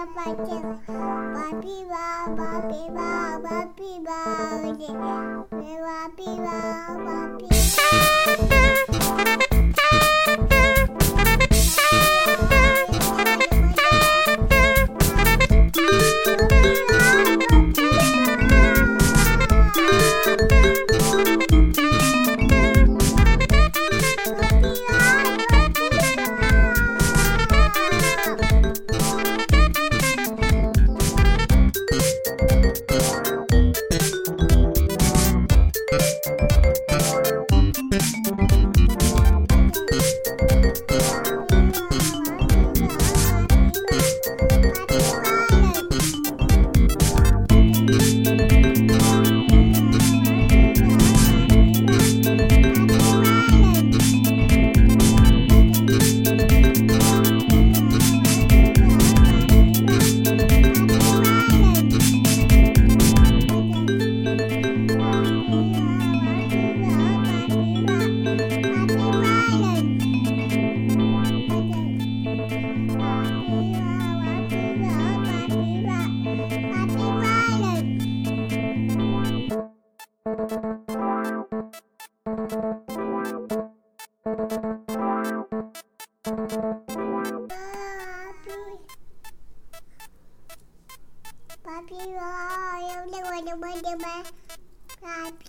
Happy birthday, happy birthday, happy birthday. Papi, oh, eu não vou, não vou, não vou. Papi.